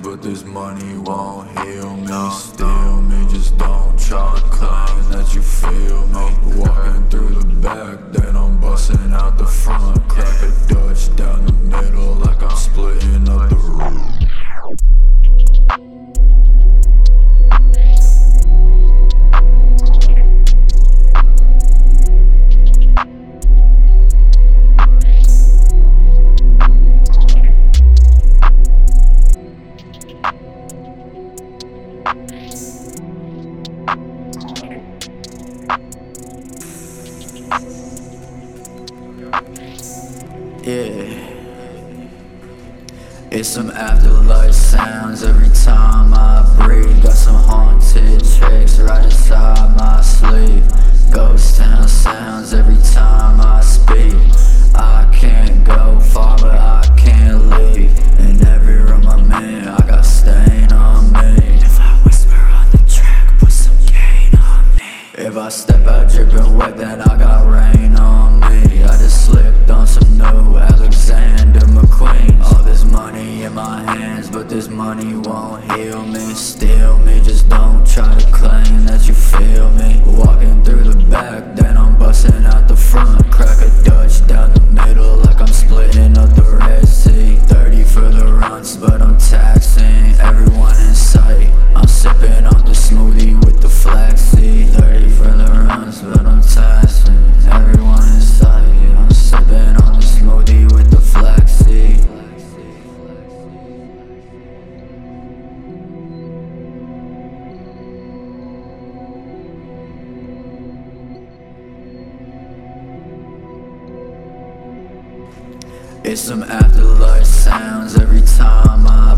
but this money won't heal me still. Yeah. It's some afterlife sounds every time I breathe. dripping wet, that I got rain on me. I just slipped on some new Alexander McQueen. All this money in my hands, but this money won't heal me. Steal me, just don't It's some afterlife sounds every time I